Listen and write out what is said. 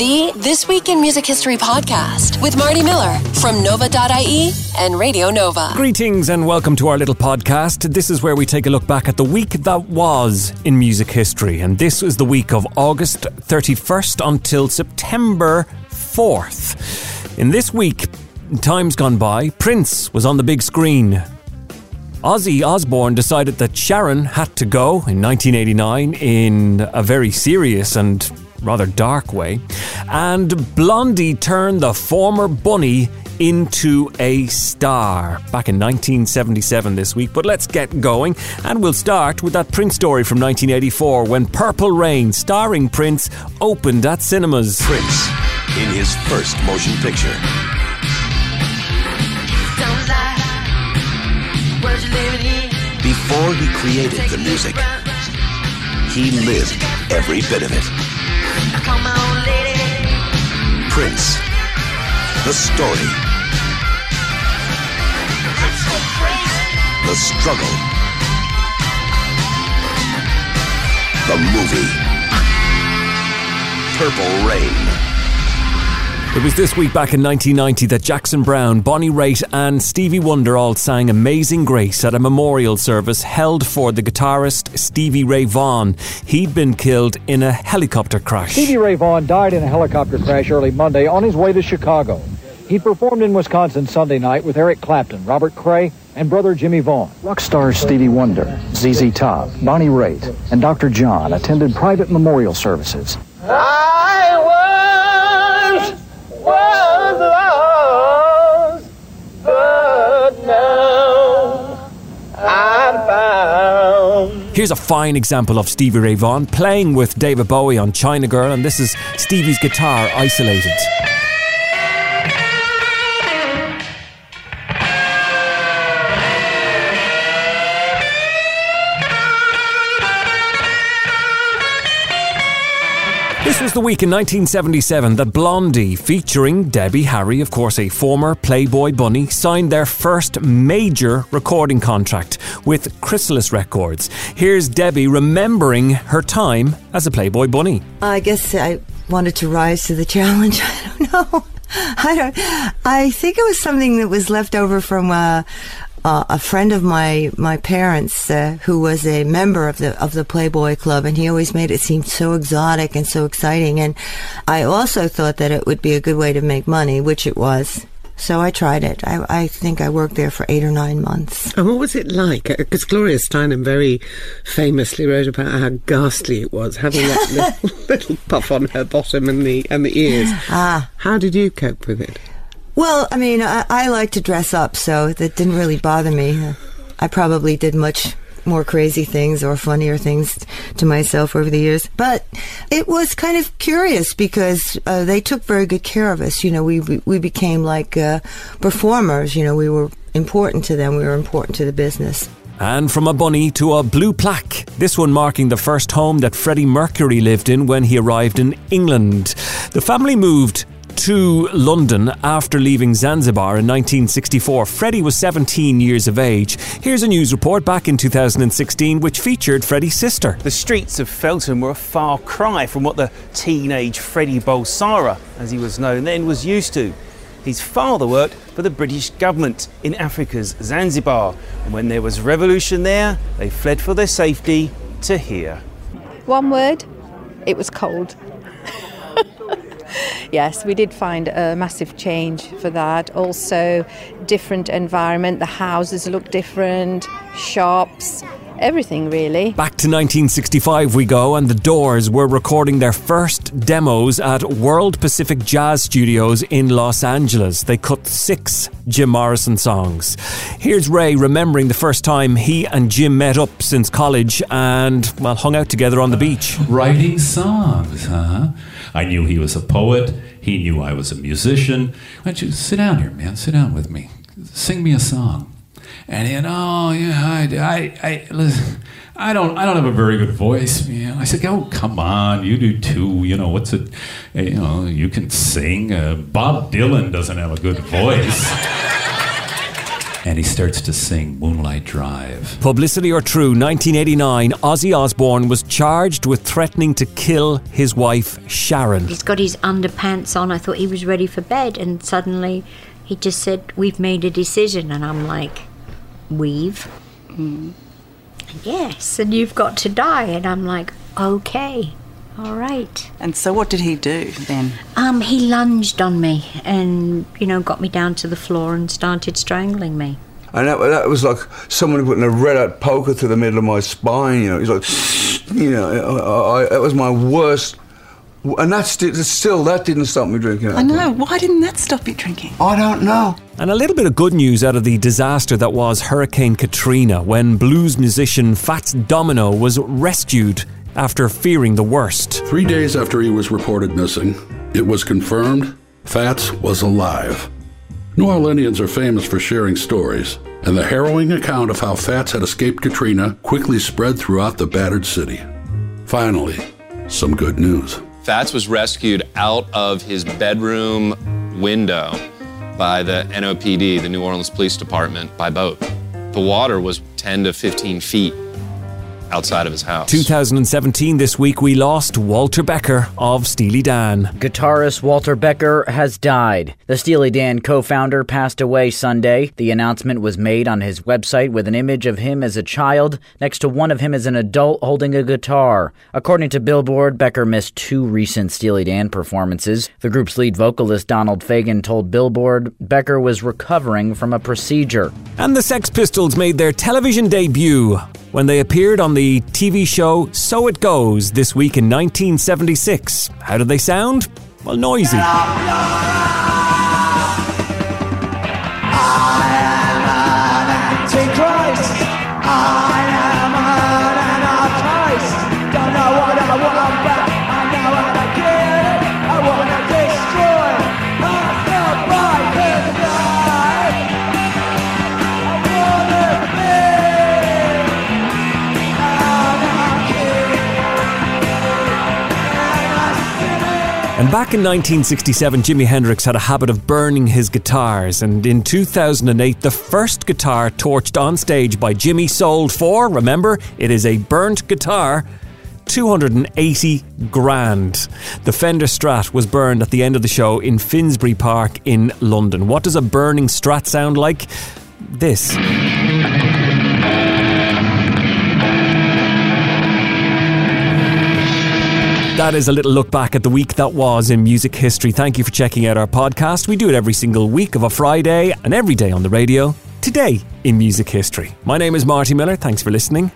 the This Week in Music History podcast with Marty Miller from Nova.ie and Radio Nova. Greetings and welcome to our little podcast. This is where we take a look back at the week that was in music history. And this was the week of August 31st until September 4th. In this week, times gone by, Prince was on the big screen. Ozzy Osbourne decided that Sharon had to go in 1989 in a very serious and rather dark way. And Blondie turned the former bunny into a star back in 1977 this week. But let's get going, and we'll start with that Prince story from 1984 when Purple Rain, starring Prince, opened at cinemas. Prince in his first motion picture. Before he created the music, he lived every bit of it. The story, the struggle, the movie, Purple Rain. It was this week back in 1990 that Jackson Browne, Bonnie Raitt, and Stevie Wonder all sang Amazing Grace at a memorial service held for the guitarist Stevie Ray Vaughan. He'd been killed in a helicopter crash. Stevie Ray Vaughan died in a helicopter crash early Monday on his way to Chicago. He performed in Wisconsin Sunday night with Eric Clapton, Robert Cray, and brother Jimmy Vaughan. Rock stars Stevie Wonder, ZZ Top, Bonnie Raitt, and Dr. John attended private memorial services. I was, was lost, but now I'm found. Here's a fine example of Stevie Ray Vaughan playing with David Bowie on China Girl, and this is Stevie's guitar isolated. This was the week in 1977 that Blondie, featuring Debbie Harry, of course a former Playboy bunny, signed their first major recording contract with Chrysalis Records. Here's Debbie remembering her time as a Playboy bunny. I guess I wanted to rise to the challenge. I don't know. I don't. I think it was something that was left over from uh, uh, a friend of my my parents uh, who was a member of the of the Playboy Club, and he always made it seem so exotic and so exciting. And I also thought that it would be a good way to make money, which it was. So I tried it. I, I think I worked there for eight or nine months. And what was it like? Because Gloria Steinem very famously wrote about how ghastly it was, having that little, little puff on her bottom and the and the ears. Ah. How did you cope with it? Well, I mean, I, I like to dress up, so that didn't really bother me. I probably did much more crazy things or funnier things to myself over the years. But it was kind of curious because uh, they took very good care of us. You know, we we, we became like uh, performers. You know, we were important to them. We were important to the business. And from a bunny to a blue plaque, this one marking the first home that Freddie Mercury lived in when he arrived in England. The family moved to London after leaving Zanzibar in 1964. Freddie was 17 years of age. Here's a news report back in 2016 which featured Freddie's sister. The streets of Feltham were a far cry from what the teenage Freddie Bulsara, as he was known then, was used to. His father worked for the British government in Africa's Zanzibar, and when there was revolution there, they fled for their safety to here. One word, it was cold. yes, we did find a massive change for that. Also, different environment, the houses look different, shops, everything really. Back to 1965 we go, and the Doors were recording their first demos at World Pacific Jazz Studios in Los Angeles. They cut six Jim Morrison songs. Here's Ray remembering the first time he and Jim met up since college and, well, hung out together on the beach. Writing songs, huh? I knew he was a poet. He knew I was a musician. Why don't you sit down here, man? Sit down with me. Sing me a song. And he, said, oh yeah, I, I, I, listen, I don't, I don't have a very good voice, man. I said, oh come on, you do too. You know what's it? You know, you can sing. Uh, Bob Dylan doesn't have a good voice. and he starts to sing Moonlight Drive. Publicity or true, 1989, Ozzy Osbourne was charged with threatening to kill his wife, Sharon. He's got his underpants on. I thought he was ready for bed, and suddenly he just said, We've made a decision. And I'm like, We've? Mm. Yes, and you've got to die. And I'm like, Okay. All right. And so, what did he do then? Um, he lunged on me and, you know, got me down to the floor and started strangling me. And that, that was like someone putting a red hot poker through the middle of my spine. You know, he's like, you know, I, I, that was my worst. And that's still that didn't stop me drinking. I know. Why didn't that stop you drinking? I don't know. And a little bit of good news out of the disaster that was Hurricane Katrina, when blues musician Fats Domino was rescued after fearing the worst. Three days after he was reported missing, it was confirmed Fats was alive. New Orleanians are famous for sharing stories, and the harrowing account of how Fats had escaped Katrina quickly spread throughout the battered city. Finally, some good news. Fats was rescued out of his bedroom window by the NOPD, the New Orleans Police Department, by boat. The water was 10 to 15 feet outside of his house. 2017, this week, we lost Walter Becker of Steely Dan. Guitarist Walter Becker has died. The Steely Dan co founder passed away Sunday. The announcement was made on his website with an image of him as a child next to one of him as an adult holding a guitar. According to Billboard, Becker missed two recent Steely Dan performances. The group's lead vocalist Donald Fagen told Billboard Becker was recovering from a procedure. And the Sex Pistols made their television debut when they appeared on the TV show So It Goes this week in 1976. How did they sound? Well, noisy. And back in 1967, Jimi Hendrix had a habit of burning his guitars, and in 2008, the first guitar torched on stage by Jimi sold for, remember, it is a burnt guitar, 280 grand. The Fender Strat was burned at the end of the show in Finsbury Park in London. What does a burning Strat sound like? This. That is a little look back at the week that was in music history. Thank you for checking out our podcast. We do it every single week of a Friday and every day on the radio. Today in music history. My name is Marty Miller. Thanks for listening.